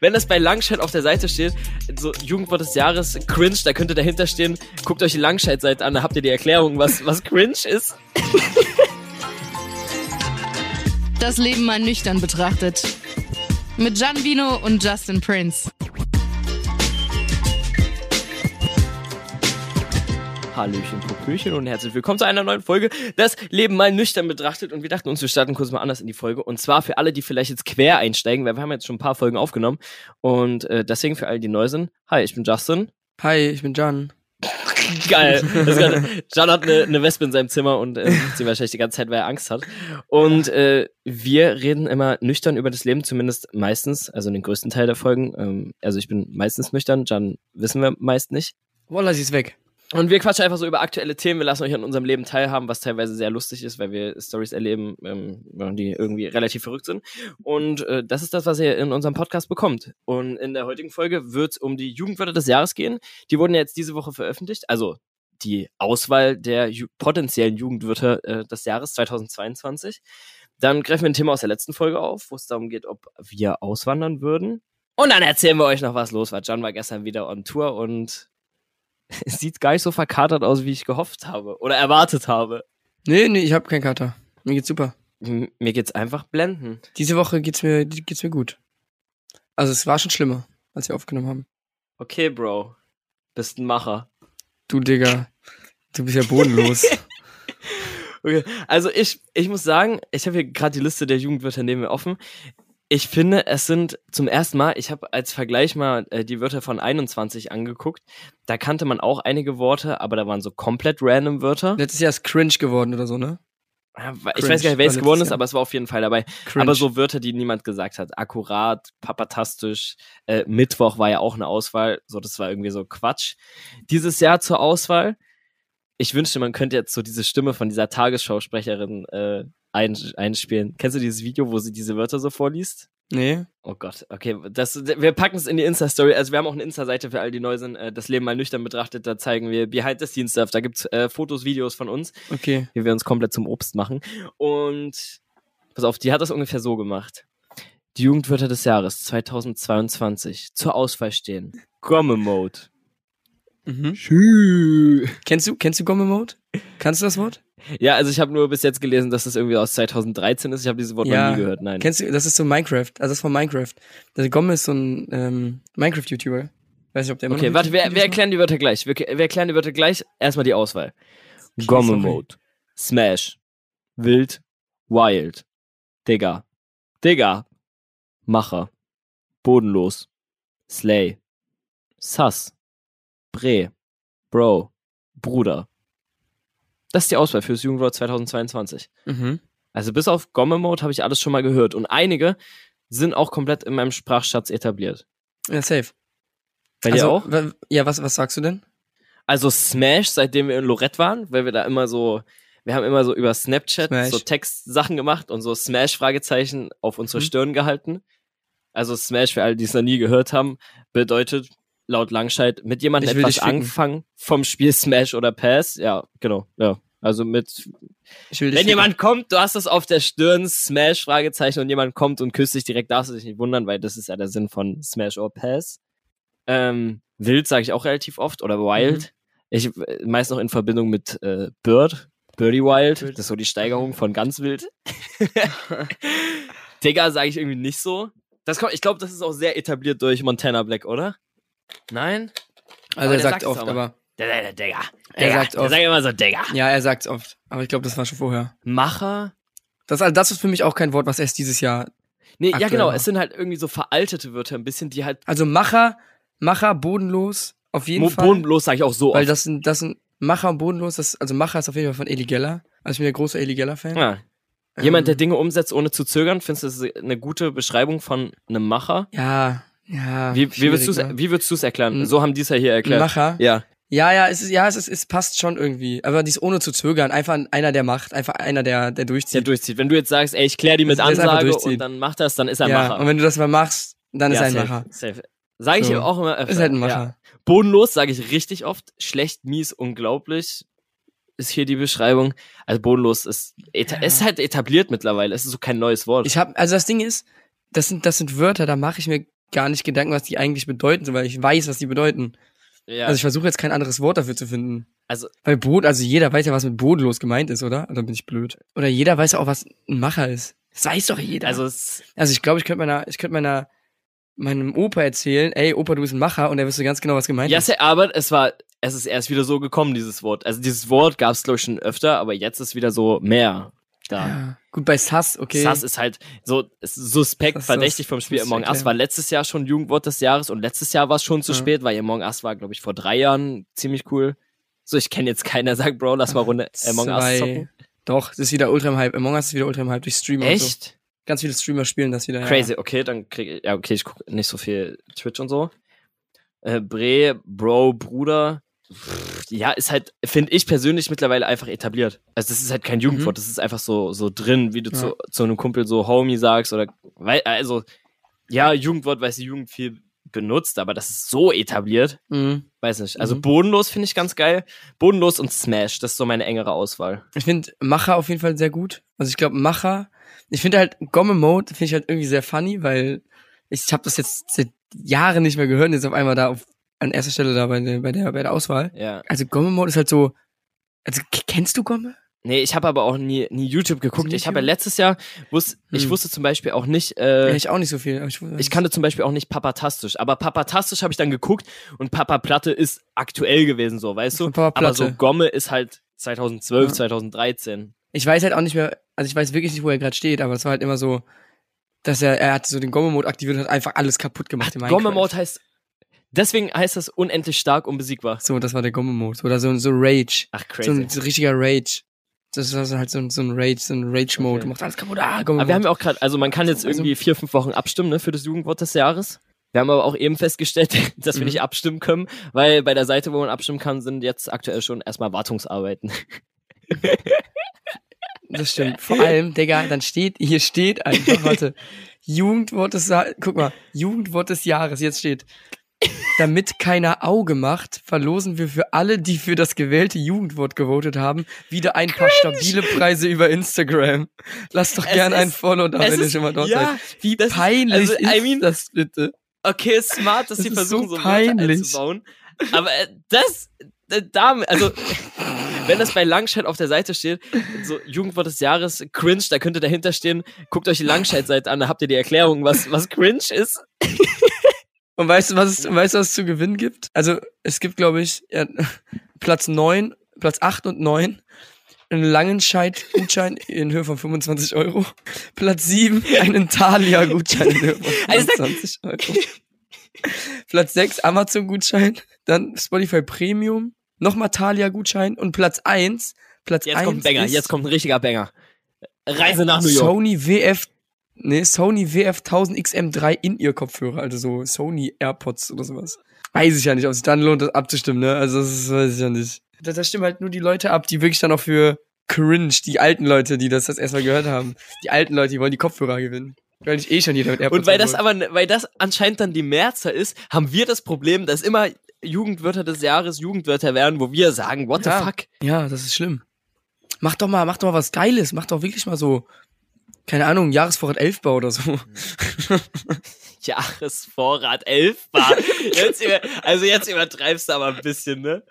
wenn das bei Langscheid auf der Seite steht, so Jugendwort des Jahres, cringe, da könnte dahinter stehen, guckt euch die Langscheid-Seite an, da habt ihr die Erklärung, was, was cringe ist. Das Leben mal nüchtern betrachtet. Mit Gian Vino und Justin Prince. Hallöchen, Popöchen und herzlich willkommen zu einer neuen Folge Das Leben mal nüchtern betrachtet und wir dachten uns, wir starten kurz mal anders in die Folge und zwar für alle, die vielleicht jetzt quer einsteigen, weil wir haben jetzt schon ein paar Folgen aufgenommen und äh, deswegen für alle, die neu sind. Hi, ich bin Justin. Hi, ich bin Jan. Geil. Jan hat eine, eine Wespe in seinem Zimmer und äh, sie wahrscheinlich die ganze Zeit, weil er Angst hat. Und äh, wir reden immer nüchtern über das Leben, zumindest meistens, also den größten Teil der Folgen. Ähm, also ich bin meistens nüchtern, Jan wissen wir meist nicht. Voila, sie ist weg. Und wir quatschen einfach so über aktuelle Themen. Wir lassen euch an unserem Leben teilhaben, was teilweise sehr lustig ist, weil wir Stories erleben, ähm, die irgendwie relativ verrückt sind. Und äh, das ist das, was ihr in unserem Podcast bekommt. Und in der heutigen Folge wird es um die Jugendwörter des Jahres gehen. Die wurden ja jetzt diese Woche veröffentlicht. Also die Auswahl der ju potenziellen Jugendwörter äh, des Jahres 2022. Dann greifen wir ein Thema aus der letzten Folge auf, wo es darum geht, ob wir auswandern würden. Und dann erzählen wir euch noch, was los war. John war gestern wieder on Tour und es sieht gar nicht so verkatert aus, wie ich gehofft habe oder erwartet habe. Nee, nee, ich habe keinen Kater. Mir geht's super. M mir geht's einfach blendend. Diese Woche geht's mir, geht's mir gut. Also es war schon schlimmer, als wir aufgenommen haben. Okay, Bro. Bist ein Macher. Du, Digga. Du bist ja bodenlos. okay, also ich, ich muss sagen, ich habe hier gerade die Liste der Jugendwörter neben mir offen. Ich finde, es sind zum ersten Mal, ich habe als Vergleich mal äh, die Wörter von 21 angeguckt. Da kannte man auch einige Worte, aber da waren so komplett random Wörter. Letztes Jahr ist cringe geworden oder so, ne? Ja, ich cringe weiß gar nicht, wer es geworden ist, aber es war auf jeden Fall dabei. Cringe. Aber so Wörter, die niemand gesagt hat. Akkurat, papatastisch, äh, Mittwoch war ja auch eine Auswahl. So, das war irgendwie so Quatsch. Dieses Jahr zur Auswahl. Ich wünschte, man könnte jetzt so diese Stimme von dieser Tagesschausprecherin äh, einspielen. Kennst du dieses Video, wo sie diese Wörter so vorliest? Nee. Oh Gott, okay. Das, wir packen es in die Insta-Story. Also wir haben auch eine Insta-Seite für all die neu sind. Äh, das Leben mal nüchtern betrachtet. Da zeigen wir Behind the Scenes Stuff. Da gibt's äh, Fotos, Videos von uns. Okay. Wie wir uns komplett zum Obst machen. Und pass auf, die hat das ungefähr so gemacht. Die Jugendwörter des Jahres 2022 zur Auswahl stehen. Gomme Mode. Mhm. Kennst du, kennst du Gomme Mode? Kannst du das Wort? Ja, also ich habe nur bis jetzt gelesen, dass das irgendwie aus 2013 ist. Ich habe dieses Wort ja. noch nie gehört. Nein. Kennst du? Das ist so Minecraft. Also das ist von Minecraft. Der Gomme ist so ein ähm, Minecraft-YouTuber. Weiß nicht, ob der immer Okay, warte, wir, wir erklären die Wörter gleich. Wir, wir erklären die Wörter gleich. Erstmal die Auswahl. Okay, Gomme Mode, Smash, Wild, Wild, Digga, Digga, Macher, Bodenlos, Slay, Sass, Bre, Bro, Bruder. Das ist die Auswahl fürs Jugendwort 2022. Mhm. Also bis auf Gomme-Mode habe ich alles schon mal gehört. Und einige sind auch komplett in meinem Sprachschatz etabliert. Ja, safe. Bei also, dir auch? Ja, was, was sagst du denn? Also Smash, seitdem wir in Lorette waren, weil wir da immer so, wir haben immer so über Snapchat Smash. so Textsachen gemacht und so Smash-Fragezeichen auf unsere mhm. Stirn gehalten. Also Smash, für alle, die es noch nie gehört haben, bedeutet laut Langscheid mit jemandem etwas anfangen vom Spiel Smash oder Pass. Ja, genau, ja. Also mit, wenn jemand kommt, du hast es auf der Stirn, Smash, Fragezeichen, und jemand kommt und küsst dich direkt, darfst du dich nicht wundern, weil das ist ja der Sinn von Smash or Pass. Ähm, wild sage ich auch relativ oft, oder Wild. Mhm. Ich meist noch in Verbindung mit äh, Bird, Birdie Wild, das ist so die Steigerung von ganz wild. Digga sage ich irgendwie nicht so. Das kommt, ich glaube, das ist auch sehr etabliert durch Montana Black, oder? Nein? Also er sagt oft, aber. Der, der, der Digga. Er sagt oft. Er sagt immer so Digga. Ja, er sagt's oft. Aber ich glaube, das war schon vorher. Macher? Das, also das ist für mich auch kein Wort, was erst dieses Jahr. Nee, ja genau, war. es sind halt irgendwie so veraltete Wörter, ein bisschen, die halt. Also Macher, Macher, bodenlos, auf jeden Mo Fall. Bodenlos sage ich auch so Weil oft. das sind, das sind Macher und bodenlos, das, also Macher ist auf jeden Fall von Eli Geller. Also ich bin der große Eli Geller-Fan. Ja. Jemand, der ähm. Dinge umsetzt, ohne zu zögern, findest du das eine gute Beschreibung von einem Macher? Ja, ja. Wie, wie würdest du es erklären? So haben die es ja hier erklärt. Macher? Ja. Ja, ja, es ist, ja, es ist, es passt schon irgendwie. Aber dies ohne zu zögern. Einfach einer, der macht. Einfach einer, der, der durchzieht. Der durchzieht. Wenn du jetzt sagst, ey, ich klär die mit Ansage und dann macht das, dann ist er ja, Macher. Und wenn du das mal machst, dann ja, ist er ein safe, Macher. Safe. Sag ich so. auch immer öfter. Ist halt ein Macher. Ja. Bodenlos sage ich richtig oft. Schlecht, mies, unglaublich ist hier die Beschreibung. Also bodenlos ist, ja. ist halt etabliert mittlerweile. Es ist so kein neues Wort. Ich hab, also das Ding ist, das sind, das sind Wörter, da mache ich mir gar nicht Gedanken, was die eigentlich bedeuten, weil ich weiß, was die bedeuten. Ja. Also ich versuche jetzt kein anderes Wort dafür zu finden. Also weil Boden, also jeder weiß ja, was mit bodenlos gemeint ist, oder? Oder bin ich blöd? Oder jeder weiß ja auch, was ein Macher ist. Das weiß doch jeder. Also, also ich glaube, ich könnte meiner, ich könnte meiner meinem Opa erzählen, ey, Opa, du bist ein Macher und er wüsste ganz genau, was gemeint ja, ist. Ja, aber es war, es ist erst wieder so gekommen, dieses Wort. Also dieses Wort gab es, glaube ich, schon öfter, aber jetzt ist wieder so mehr da. Ja, gut, bei Sass, okay. Sass ist halt so suspekt, Sass, verdächtig vom Spiel Among Us. War letztes Jahr schon Jugendwort des Jahres und letztes Jahr war es schon zu ja. spät, weil Among Us war, glaube ich, vor drei Jahren ziemlich cool. So, ich kenne jetzt keiner, sagt Bro, lass mal Runde Among Us zocken. Doch, das ist wieder ultra im Hype. Among Us ist wieder ultra im Hype durch Streamer. Echt? So. Ganz viele Streamer spielen das wieder. Crazy, ja. okay, dann krieg ich, ja, okay, ich gucke nicht so viel Twitch und so. Äh, Bre, Bro, Bruder, ja, ist halt, finde ich persönlich mittlerweile einfach etabliert. Also das ist halt kein Jugendwort, mhm. das ist einfach so, so drin, wie du ja. zu, zu einem Kumpel so Homie sagst oder, weil, also, ja, Jugendwort, weil die Jugend viel benutzt, aber das ist so etabliert. Mhm. Weiß nicht. Also mhm. bodenlos finde ich ganz geil. Bodenlos und Smash, das ist so meine engere Auswahl. Ich finde Macher auf jeden Fall sehr gut. Also ich glaube Macher, ich finde halt Gomme Mode finde ich halt irgendwie sehr funny, weil ich habe das jetzt seit Jahren nicht mehr gehört und jetzt auf einmal da auf an erster Stelle da bei der, bei der, bei der Auswahl. Ja. Also Gomme Mode ist halt so, also kennst du Gomme? Nee, ich habe aber auch nie, nie YouTube geguckt. Ich habe ja letztes Jahr, hm. ich wusste zum Beispiel auch nicht. Äh, ja, ich auch nicht so viel. ich, ich kannte zum Beispiel auch nicht Papatastisch. Aber Papatastisch habe ich dann geguckt und Papa Platte ist aktuell gewesen, so, weißt du? Aber so Gomme ist halt 2012, ja. 2013. Ich weiß halt auch nicht mehr, also ich weiß wirklich nicht, wo er gerade steht, aber es war halt immer so, dass er, er hat so den Gomme-Mode aktiviert und hat einfach alles kaputt gemacht Ach, Gomme-Mode heißt Deswegen heißt das unendlich stark, unbesiegbar. So, das war der Gomme-Mode. Oder so, so Rage. Ach, crazy. So ein so richtiger Rage. Das ist halt so ein, so ein Rage, so ein Rage-Mode. Okay. Macht alles kaputt. Ah, Gomme aber wir haben ja auch gerade, also man kann jetzt also irgendwie vier, fünf Wochen abstimmen, ne, für das Jugendwort des Jahres. Wir haben aber auch eben festgestellt, dass wir mhm. nicht abstimmen können, weil bei der Seite, wo man abstimmen kann, sind jetzt aktuell schon erstmal Wartungsarbeiten. Das stimmt. Vor allem, Digga, dann steht, hier steht einfach, warte, Jugendwort des, guck mal, Jugendwort des Jahres, jetzt steht, damit keiner Auge macht, verlosen wir für alle, die für das gewählte Jugendwort gewotet haben, wieder ein paar stabile Preise über Instagram. Lass doch gern ein Follow da, wenn ihr schon mal dort ja, seid. Wie peinlich ist, also, I mean, das bitte? Okay, smart, dass das sie versuchen, so, so peinlich. einzubauen. Aber äh, das, äh, damit, also, wenn das bei Langscheid auf der Seite steht, so Jugendwort des Jahres, cringe, da könnte dahinter stehen, guckt euch die Langscheid-Seite an, da habt ihr die Erklärung, was, was cringe ist. Und weißt du, was es, weißt du, was es zu gewinnen gibt? Also, es gibt, glaube ich, ja, Platz neun, Platz acht und neun einen Langenscheid-Gutschein in Höhe von 25 Euro. Platz sieben einen Thalia-Gutschein in Höhe von 25 also, Euro. Platz sechs Amazon-Gutschein, dann Spotify Premium, nochmal Thalia-Gutschein und Platz eins Platz Jetzt kommt ein Banger, jetzt kommt ein richtiger Banger. Reise nach New York. Sony WF Nee, Sony WF 1000 XM3 in ihr Kopfhörer, also so Sony AirPods oder sowas. Weiß ich ja nicht, ob es dann lohnt, das abzustimmen, ne? Also das weiß ich ja nicht. Da, da stimmen halt nur die Leute ab, die wirklich dann auch für cringe, die alten Leute, die das das erstmal gehört haben. Die alten Leute, die wollen die Kopfhörer gewinnen. Weil ich eh schon jeder mit AirPods Und weil das aber, weil das anscheinend dann die Mehrzahl ist, haben wir das Problem, dass immer Jugendwörter des Jahres Jugendwörter werden, wo wir sagen, what ja. the fuck? Ja, das ist schlimm. Mach doch mal, mach doch mal was Geiles, mach doch wirklich mal so keine Ahnung, Jahresvorrat 11 Bar oder so. Jahresvorrat 11 Bar. Jetzt also jetzt übertreibst du aber ein bisschen, ne?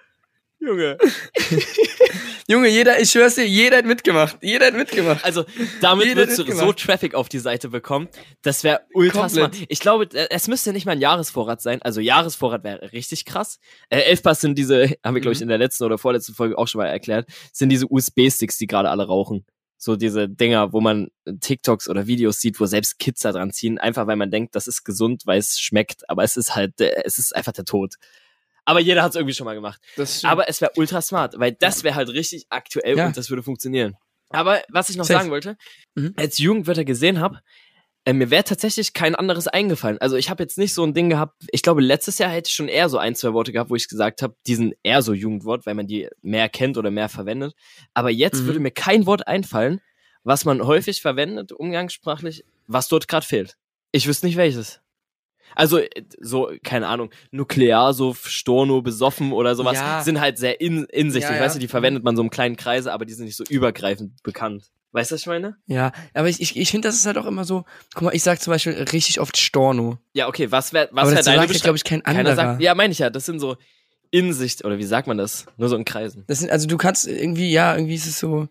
Junge. Junge, jeder, ich schwör's dir, jeder hat mitgemacht. Jeder hat mitgemacht. Also, damit jeder würdest du so Traffic auf die Seite bekommen. Das wäre ultra smart. Ich glaube, es müsste nicht mal ein Jahresvorrat sein. Also, Jahresvorrat wäre richtig krass. Äh, Elfpass sind diese, haben wir, glaube ich, mhm. in der letzten oder vorletzten Folge auch schon mal erklärt, sind diese USB-Sticks, die gerade alle rauchen. So diese Dinger, wo man TikToks oder Videos sieht, wo selbst Kids da dran ziehen, einfach weil man denkt, das ist gesund, weil es schmeckt, aber es ist halt, es ist einfach der Tod. Aber jeder hat es irgendwie schon mal gemacht. aber es wäre ultra smart, weil das wäre halt richtig aktuell ja. und das würde funktionieren. Aber was ich noch Safe. sagen wollte, mhm. als Jugendwörter gesehen habe, äh, mir wäre tatsächlich kein anderes eingefallen. Also ich habe jetzt nicht so ein Ding gehabt, ich glaube, letztes Jahr hätte ich schon eher so ein, zwei Worte gehabt, wo ich gesagt habe, die sind eher so Jugendwort, weil man die mehr kennt oder mehr verwendet. Aber jetzt mhm. würde mir kein Wort einfallen, was man häufig verwendet, umgangssprachlich, was dort gerade fehlt. Ich wüsste nicht welches. Also, äh, so, keine Ahnung, nuklear, so Storno, besoffen oder sowas, ja. sind halt sehr in, in sich. Ja, ja. Weißt du, die verwendet man so im kleinen Kreise, aber die sind nicht so übergreifend bekannt. Weißt du, was ich meine? Ja, aber ich, ich, ich finde, das ist halt auch immer so, guck mal, ich sag zum Beispiel richtig oft Storno. Ja, okay, was wäre was wär deine sagt glaube ich, kein Keiner anderer. sagt, ja, meine ich ja, das sind so Insicht, oder wie sagt man das? Nur so in Kreisen. Das sind, also du kannst irgendwie, ja, irgendwie ist es so,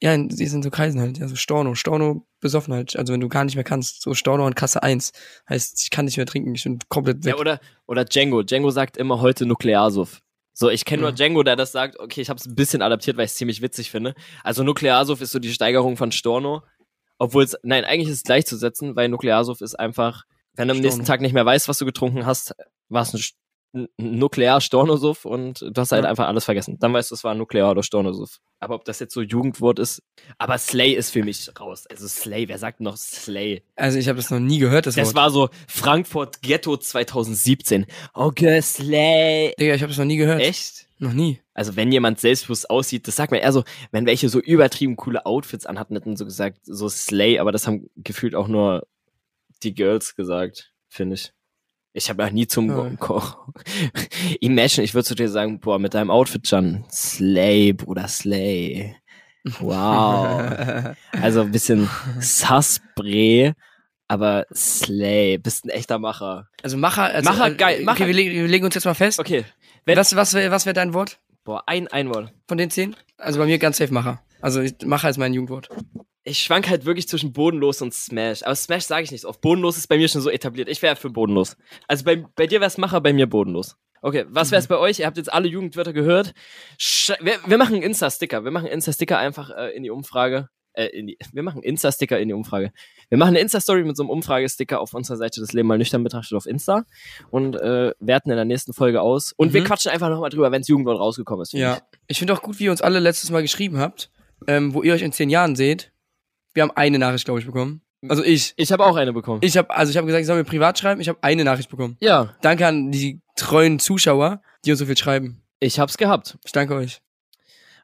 ja, die sind so Kreisen halt, ja, so Storno, Storno besoffen halt, also wenn du gar nicht mehr kannst, so Storno an Kasse 1, heißt, ich kann nicht mehr trinken, ich bin komplett weg. Ja, oder, oder Django. Django sagt immer heute Nuklearsuff. So, ich kenne nur Ja. Django, der das sagt. Okay, ich habe es ein bisschen adaptiert, weil ich es ziemlich witzig finde. Also Nuklearsuff ist so die Steigerung von Storno. Obwohl es, nein, eigentlich ist es gleichzusetzen, weil Nuklearsuff ist einfach, wenn du am Storno. nächsten Tag nicht mehr weißt, was du getrunken hast, war es ein, St- ein Nuklear-Stornosuff und du hast halt Ja. einfach alles vergessen. Dann weißt du, es war Nuklear- oder Stornosuff. Aber ob das jetzt so Jugendwort ist, aber Slay ist für mich raus. Also Slay, wer sagt noch Slay? Also ich habe das noch nie gehört, das, Das Wort. war so Frankfurt Ghetto 2017. Okay, Slay. Digga, ich habe das noch nie gehört. Echt? Noch nie. Also wenn jemand selbstbewusst aussieht, das sagt man eher so, wenn welche so übertrieben coole Outfits anhatten, hätten so gesagt, so Slay, aber das haben gefühlt auch nur die Girls gesagt, finde ich. Ich habe ja nie zum Ja. Koch. Imagine, ich würde zu dir sagen, boah, mit deinem Outfit, Jan, Slay, Bruder, Slay. Wow. Also ein bisschen Sassbre, aber Slay, bist ein echter Macher. also Macher, also, Macher, äh, geil, Okay, Macher. wir, legen, wir legen uns jetzt mal fest. Okay, wenn, Was, was wäre was wär dein Wort boah, ein Einwort. von den zehn? Also bei mir ganz safe Macher. Also ich, Macher ist mein Jugendwort. Ich schwank halt wirklich zwischen bodenlos und Smash. Aber Smash sage ich nicht so oft. Bodenlos ist bei mir schon so etabliert. Ich wäre für bodenlos. Also bei, bei dir wär's Macher, bei mir bodenlos. Okay, was wär's bei euch? Ihr habt jetzt alle Jugendwörter gehört. Sch wir, wir machen Insta-Sticker. Wir machen Insta-Sticker einfach äh, in die Umfrage. Äh, in die, wir machen Insta-Sticker in die Umfrage. Wir machen eine Insta-Story mit so einem Umfragesticker auf unserer Seite des Leben mal nüchtern betrachtet auf Insta und äh, werten in der nächsten Folge aus. Und wir Mhm. quatschen einfach nochmal drüber, wenns Jugendwort rausgekommen ist. Ja. Ich finde auch gut, wie ihr uns alle letztes Mal geschrieben habt, ähm, wo ihr euch in zehn Jahren seht. Wir haben eine Nachricht, glaube ich, bekommen. Also ich. Ich, habe auch eine bekommen. Ich habe also ich habe gesagt, ich soll mir privat schreiben. Ich habe eine Nachricht bekommen. ja, Danke an die treuen Zuschauer, die uns so viel schreiben. ich hab's gehabt. Ich danke euch.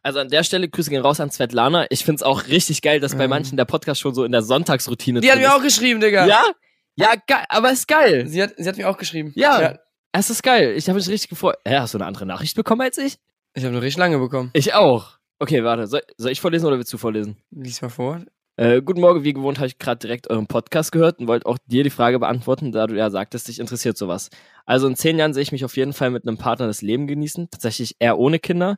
Also an der Stelle Grüße gehen raus an Svetlana. Ich find's auch richtig geil, dass bei manchen der Podcast schon so in der Sonntagsroutine Die hat mir ist. auch geschrieben, Digga. Ja? Ja, geil, aber ist geil. Sie hat, sie hat mir auch geschrieben. Ja. Es ist geil. Ich habe mich richtig gefreut. Hä, hast du eine andere Nachricht bekommen als ich? Ich habe noch richtig lange bekommen. Ich auch. Okay, warte. Soll, soll ich vorlesen oder willst du vorlesen? Lies mal vor. Äh, guten Morgen, wie gewohnt habe ich gerade direkt euren Podcast gehört und wollte auch dir die Frage beantworten, da du ja sagtest, dich interessiert sowas. Also in zehn Jahren sehe ich mich auf jeden Fall mit einem Partner das Leben genießen, tatsächlich eher ohne Kinder,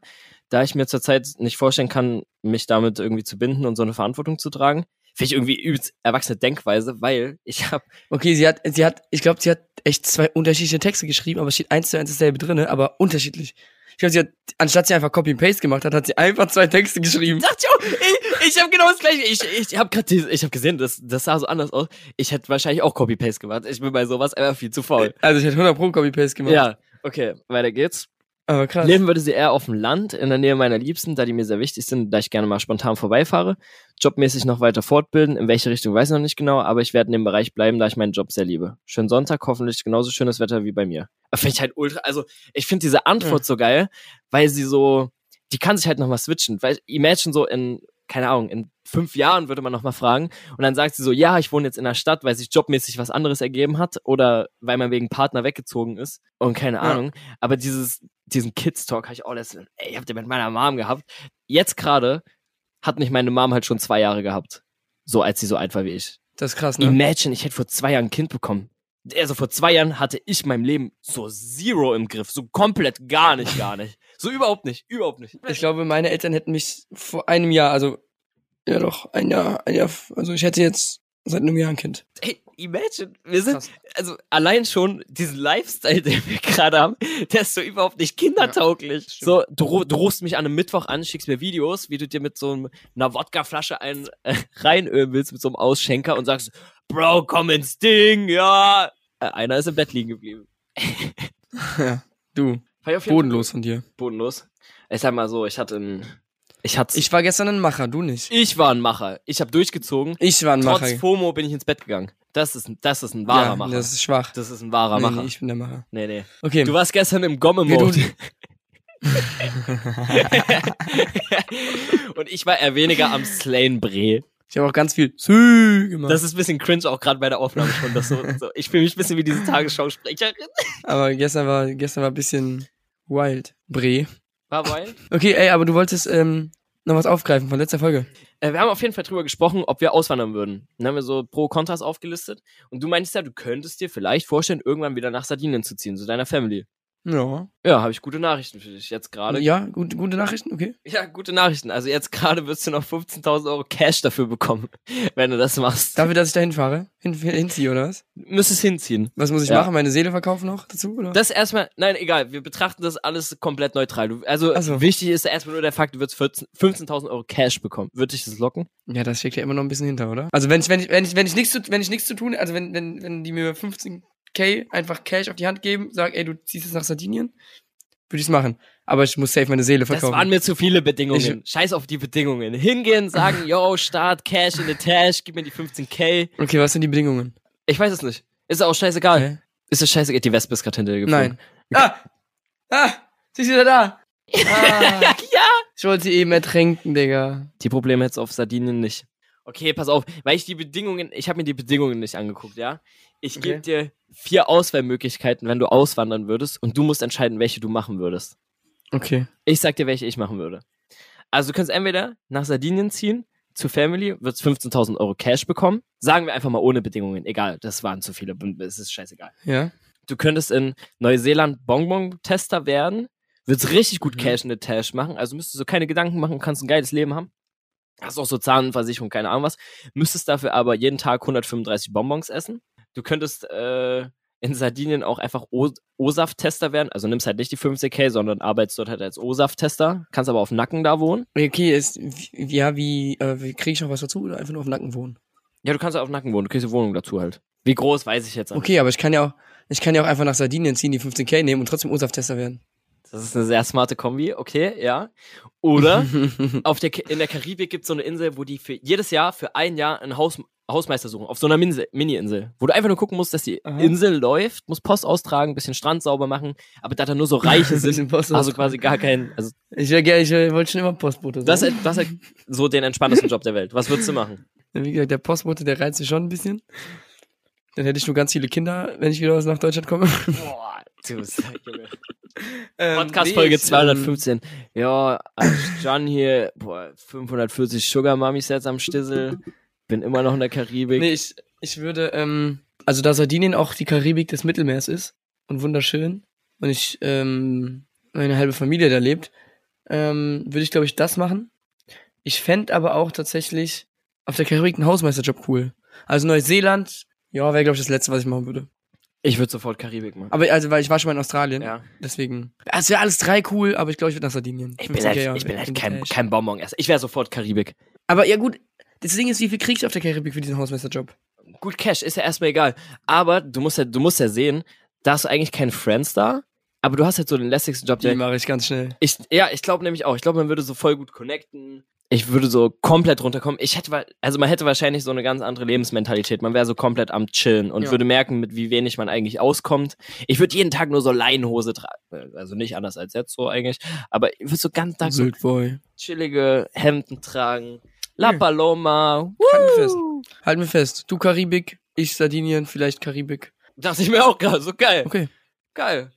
da ich mir zurzeit nicht vorstellen kann, mich damit irgendwie zu binden und so eine Verantwortung zu tragen. Finde ich irgendwie übelst erwachsene Denkweise, weil ich habe Okay, sie hat, sie hat, ich glaube, sie hat echt zwei unterschiedliche Texte geschrieben, aber es steht eins zu eins dasselbe drinne, aber unterschiedlich. Ich glaube, sie hat, anstatt sie einfach Copy and Paste gemacht hat, hat sie einfach zwei Texte geschrieben. dachte ich, auch, ich, ich habe genau das gleiche. Ich, ich habe gerade, ich habe gesehen, das, das sah so anders aus. Ich hätte wahrscheinlich auch Copy-Paste gemacht. Ich bin bei sowas einfach viel zu faul. Also ich hätte 100 Pro Copy Paste gemacht. Ja, okay, weiter geht's. Aber krass. Leben würde sie eher auf dem Land, in der Nähe meiner Liebsten, da die mir sehr wichtig sind, da ich gerne mal spontan vorbeifahre. Jobmäßig noch weiter fortbilden, in welche Richtung weiß ich noch nicht genau, aber ich werde in dem Bereich bleiben, da ich meinen Job sehr liebe. Schönen Sonntag, hoffentlich genauso schönes Wetter wie bei mir. Finde ich halt ultra, also ich finde diese Antwort so geil, weil sie so, die kann sich halt nochmal switchen. Weil imagine so in, keine Ahnung, in fünf Jahren würde man nochmal fragen und dann sagt sie so, ja, ich wohne jetzt in der Stadt, weil sich jobmäßig was anderes ergeben hat oder weil man wegen Partner weggezogen ist und keine Ja. Ahnung. Aber dieses, diesen Kids-Talk habe ich auch letztens, ey, ich hab den mit meiner Mom gehabt. Jetzt gerade hat mich meine Mom halt schon zwei Jahre gehabt. So, als sie so alt war wie ich. Das ist krass, ne? Imagine, ich hätte vor zwei Jahren ein Kind bekommen. Also vor zwei Jahren hatte ich mein Leben so zero im Griff. So komplett gar nicht, gar nicht. So überhaupt nicht, überhaupt nicht. Ich glaube, meine Eltern hätten mich vor einem Jahr, also, ja doch, ein Jahr, ein Jahr, also ich hätte jetzt seit einem Jahr ein Kind. Ey, imagine, wir sind, Krass. also allein schon diesen Lifestyle, den wir gerade haben, der ist so überhaupt nicht kindertauglich. stimmt. so, du, du rufst mich an einem Mittwoch an, schickst mir Videos, wie du dir mit so einer Wodkaflasche ein, äh, reinölen willst, mit so einem Ausschenker und sagst, Bro, komm ins Ding, ja. Äh, einer ist im Bett liegen geblieben. ja, du, Bodenlos von dir. Bodenlos. Ich sag mal so, ich hatte ein, ich hatte, ich, war gestern ein Macher, du nicht. ich war ein Macher. Ich habe durchgezogen. Ich war ein Trotz Macher. FOMO bin ich ins Bett gegangen. Das ist, ein- das ist ein wahrer ja, Macher. das ist schwach. Das ist ein wahrer nee, Macher. nee, ich bin der Macher. Nee, nee. Okay. Du warst gestern im Gomme-Mode. Und ich war eher weniger am Slain Bre. Ich habe auch ganz viel Sü gemacht. Das ist ein bisschen cringe auch gerade bei der Aufnahme schon. Das so, so. Ich fühle mich ein bisschen wie diese Tagesschausprecherin. aber gestern war, gestern war ein bisschen wild. Bre. War wild? Okay, ey, aber du wolltest, ähm, noch was aufgreifen von letzter Folge? Äh, wir haben auf jeden Fall drüber gesprochen, ob wir auswandern würden. Dann haben wir so Pro Kontras aufgelistet. Und du meinst ja, du könntest dir vielleicht vorstellen, irgendwann wieder nach Sardinien zu ziehen, zu deiner Family. Ja. Ja, habe ich gute Nachrichten für dich. Jetzt gerade. Ja, gut, gute Nachrichten, okay. Ja, gute Nachrichten. Also jetzt gerade wirst du noch 15.000 Euro Cash dafür bekommen, wenn du das machst. Dafür, dass ich da hinfahre? Hin, hinziehe, oder was? Müsstest hinziehen. Was muss ich Ja. machen? Meine Seele verkaufen noch dazu, oder? Das erstmal, nein, egal, wir betrachten das alles komplett neutral. Du, also Ach so. wichtig ist erstmal nur der Fakt, du würdest 14 15.000 Euro Cash bekommen. Würde dich das locken? ja, das steckt ja immer noch ein bisschen hinter, oder? Also wenn ich, wenn ich, wenn ich, wenn ich nichts zu, wenn ich nichts zu tun, also wenn, wenn, wenn die mir 15k einfach Cash auf die Hand geben, sagen, ey, du ziehst jetzt nach Sardinien, würde ich es machen. Aber ich muss safe meine Seele Das verkaufen. waren mir zu viele Bedingungen. Scheiß auf die Bedingungen. Hingehen, sagen, yo, Start, Cash in the Tash, gib mir die 15k. okay, was sind die Bedingungen? Ich weiß es nicht. Ist auch scheißegal. Hä? Ist es scheißegal? Die Wespe ist gerade hinter dir geflogen. Nein. Ah! Ah! Sie ist wieder da! Ah, ja. ich wollte sie eben ertränken, Digga. Die Probleme jetzt auf Sardinien nicht. Okay, pass auf, weil ich die Bedingungen, ich habe mir die Bedingungen nicht angeguckt, ja? Ich Okay. gebe dir vier Auswahlmöglichkeiten, wenn du auswandern würdest und du musst entscheiden, welche du machen würdest. Okay. Ich sag dir, welche ich machen würde. Also du kannst entweder nach Sardinien ziehen, zu Family, würdest 15.000 Euro Cash bekommen. Sagen wir einfach mal ohne Bedingungen. Egal, das waren zu viele, es ist scheißegal. Ja. Du könntest in Neuseeland Bonbon-Tester werden, würdest richtig gut Mhm. Cash in the Tash machen, also müsstest du keine Gedanken machen, kannst ein geiles Leben haben. Hast auch so Zahnversicherung, keine Ahnung was. Müsstest dafür aber jeden Tag 135 Bonbons essen. Du könntest äh, in Sardinien auch einfach O- O-Saft-Tester werden. Also nimmst halt nicht die 50k, sondern arbeitest dort halt als O-Saft-Tester. Kannst aber auf Nacken da wohnen. Okay, ist, ja, wie, äh, kriege ich noch was dazu oder einfach nur auf Nacken wohnen? Ja, du kannst auf Nacken wohnen. Du kriegst eine Wohnung dazu halt. Wie groß, weiß ich jetzt nicht. Okay, aber ich kann ja auch, ich kann ja auch einfach nach Sardinien ziehen, die 15k nehmen und trotzdem Ursaft-Tester werden. Das ist eine sehr smarte Kombi, okay, ja. Oder auf der, in der Karibik gibt es so eine Insel, wo die für jedes Jahr für ein Jahr einen Haus, Hausmeister suchen. Auf so einer Mini-Insel. Wo du einfach nur gucken musst, dass die Aha. Insel läuft, musst Post austragen, bisschen Strand sauber machen, aber da da nur so Reiche sind, Post also quasi gar kein, also Ich wäre gerne, ich wollte schon immer Postbote sein. das ist, das ist so den entspanntesten Job der Welt. Was würdest du machen? Wie gesagt, der Postbote, der reizt mich schon ein bisschen. Dann hätte ich nur ganz viele Kinder, wenn ich wieder nach Deutschland komme. Boah, du bist, Junge. Ähm, Podcast-Folge nee, ich, 215. Ja, also John hier, boah, 540 Sugar Mummies jetzt am Stissel. Bin immer noch in der Karibik. Nee, ich, ich würde, ähm, also da Sardinien auch die Karibik des Mittelmeers ist und wunderschön und ich, ähm, meine halbe Familie da lebt, ähm, würde ich, glaube ich, das machen. Ich fänd aber auch tatsächlich auf der Karibik einen Hausmeisterjob cool. Also Neuseeland, ja, wäre, glaube ich, das Letzte, was ich machen würde. Ich würde sofort Karibik machen. Aber, also, weil ich war schon mal in Australien. Ja. Deswegen. Es wäre alles drei cool, aber ich glaube, ich würde nach Sardinien. Ich bin 15K, halt, ich bin halt in kein, kein Bonbon-Esser. Ich wäre sofort Karibik. Aber ja, gut. Das Ding ist, wie viel krieg ich auf der Karibik für diesen Hausmeisterjob? Gut, Cash ist ja erstmal egal. Aber du musst ja, du musst ja sehen, da hast du eigentlich keinen Friends da, aber du hast halt so den lässigsten Job, der. mache ich ganz schnell. Ich, ja, ich glaube nämlich auch. Ich glaube, man würde so voll gut connecten. Ich würde so komplett runterkommen. Ich hätte, also man hätte wahrscheinlich so eine ganz andere Lebensmentalität. Man wäre so komplett am Chillen und Ja. würde merken, mit wie wenig man eigentlich auskommt. Ich würde jeden Tag nur so Leinenhose tragen. Also nicht anders als jetzt so eigentlich. Aber ich würde so ganz Tag so chillige Hemden tragen. La Ja. Paloma. Halt mir fest. Woo! Halt mir fest. Du Karibik, ich Sardinien, vielleicht Karibik. Dachte ich mir auch gerade. So geil. Okay, Geil.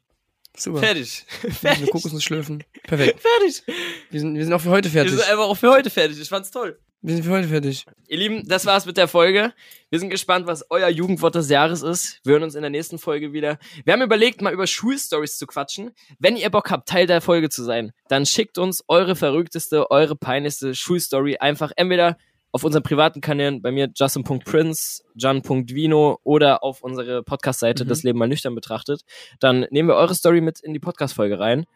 super. Fertig. Eine Fertig. Kokosnuss schlürfen. Perfekt. Fertig. Wir sind, wir sind auch für heute Wir fertig. sind einfach auch für heute fertig. Ich fand's toll. Wir sind für heute fertig. Ihr Lieben, das war's mit der Folge. Wir sind gespannt, was euer Jugendwort des Jahres ist. Wir hören uns in der nächsten Folge wieder. Wir haben überlegt, mal über Schulstories zu quatschen. Wenn ihr Bock habt, Teil der Folge zu sein, dann schickt uns eure verrückteste, eure peinlichste Schulstory einfach entweder auf unseren privaten Kanälen, bei mir justin.prince, jan.vino oder auf unsere Podcast-Seite Mhm. Das Leben mal nüchtern betrachtet. Dann nehmen wir eure Story mit in die Podcast-Folge rein.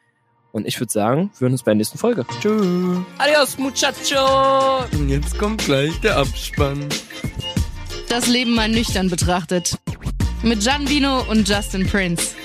Und ich würde sagen, wir hören uns bei der nächsten Folge. Tschüss. Adios, muchacho! Und jetzt kommt gleich der Abspann. Das Leben mal nüchtern betrachtet. Mit Gian Vino und Justin Prince.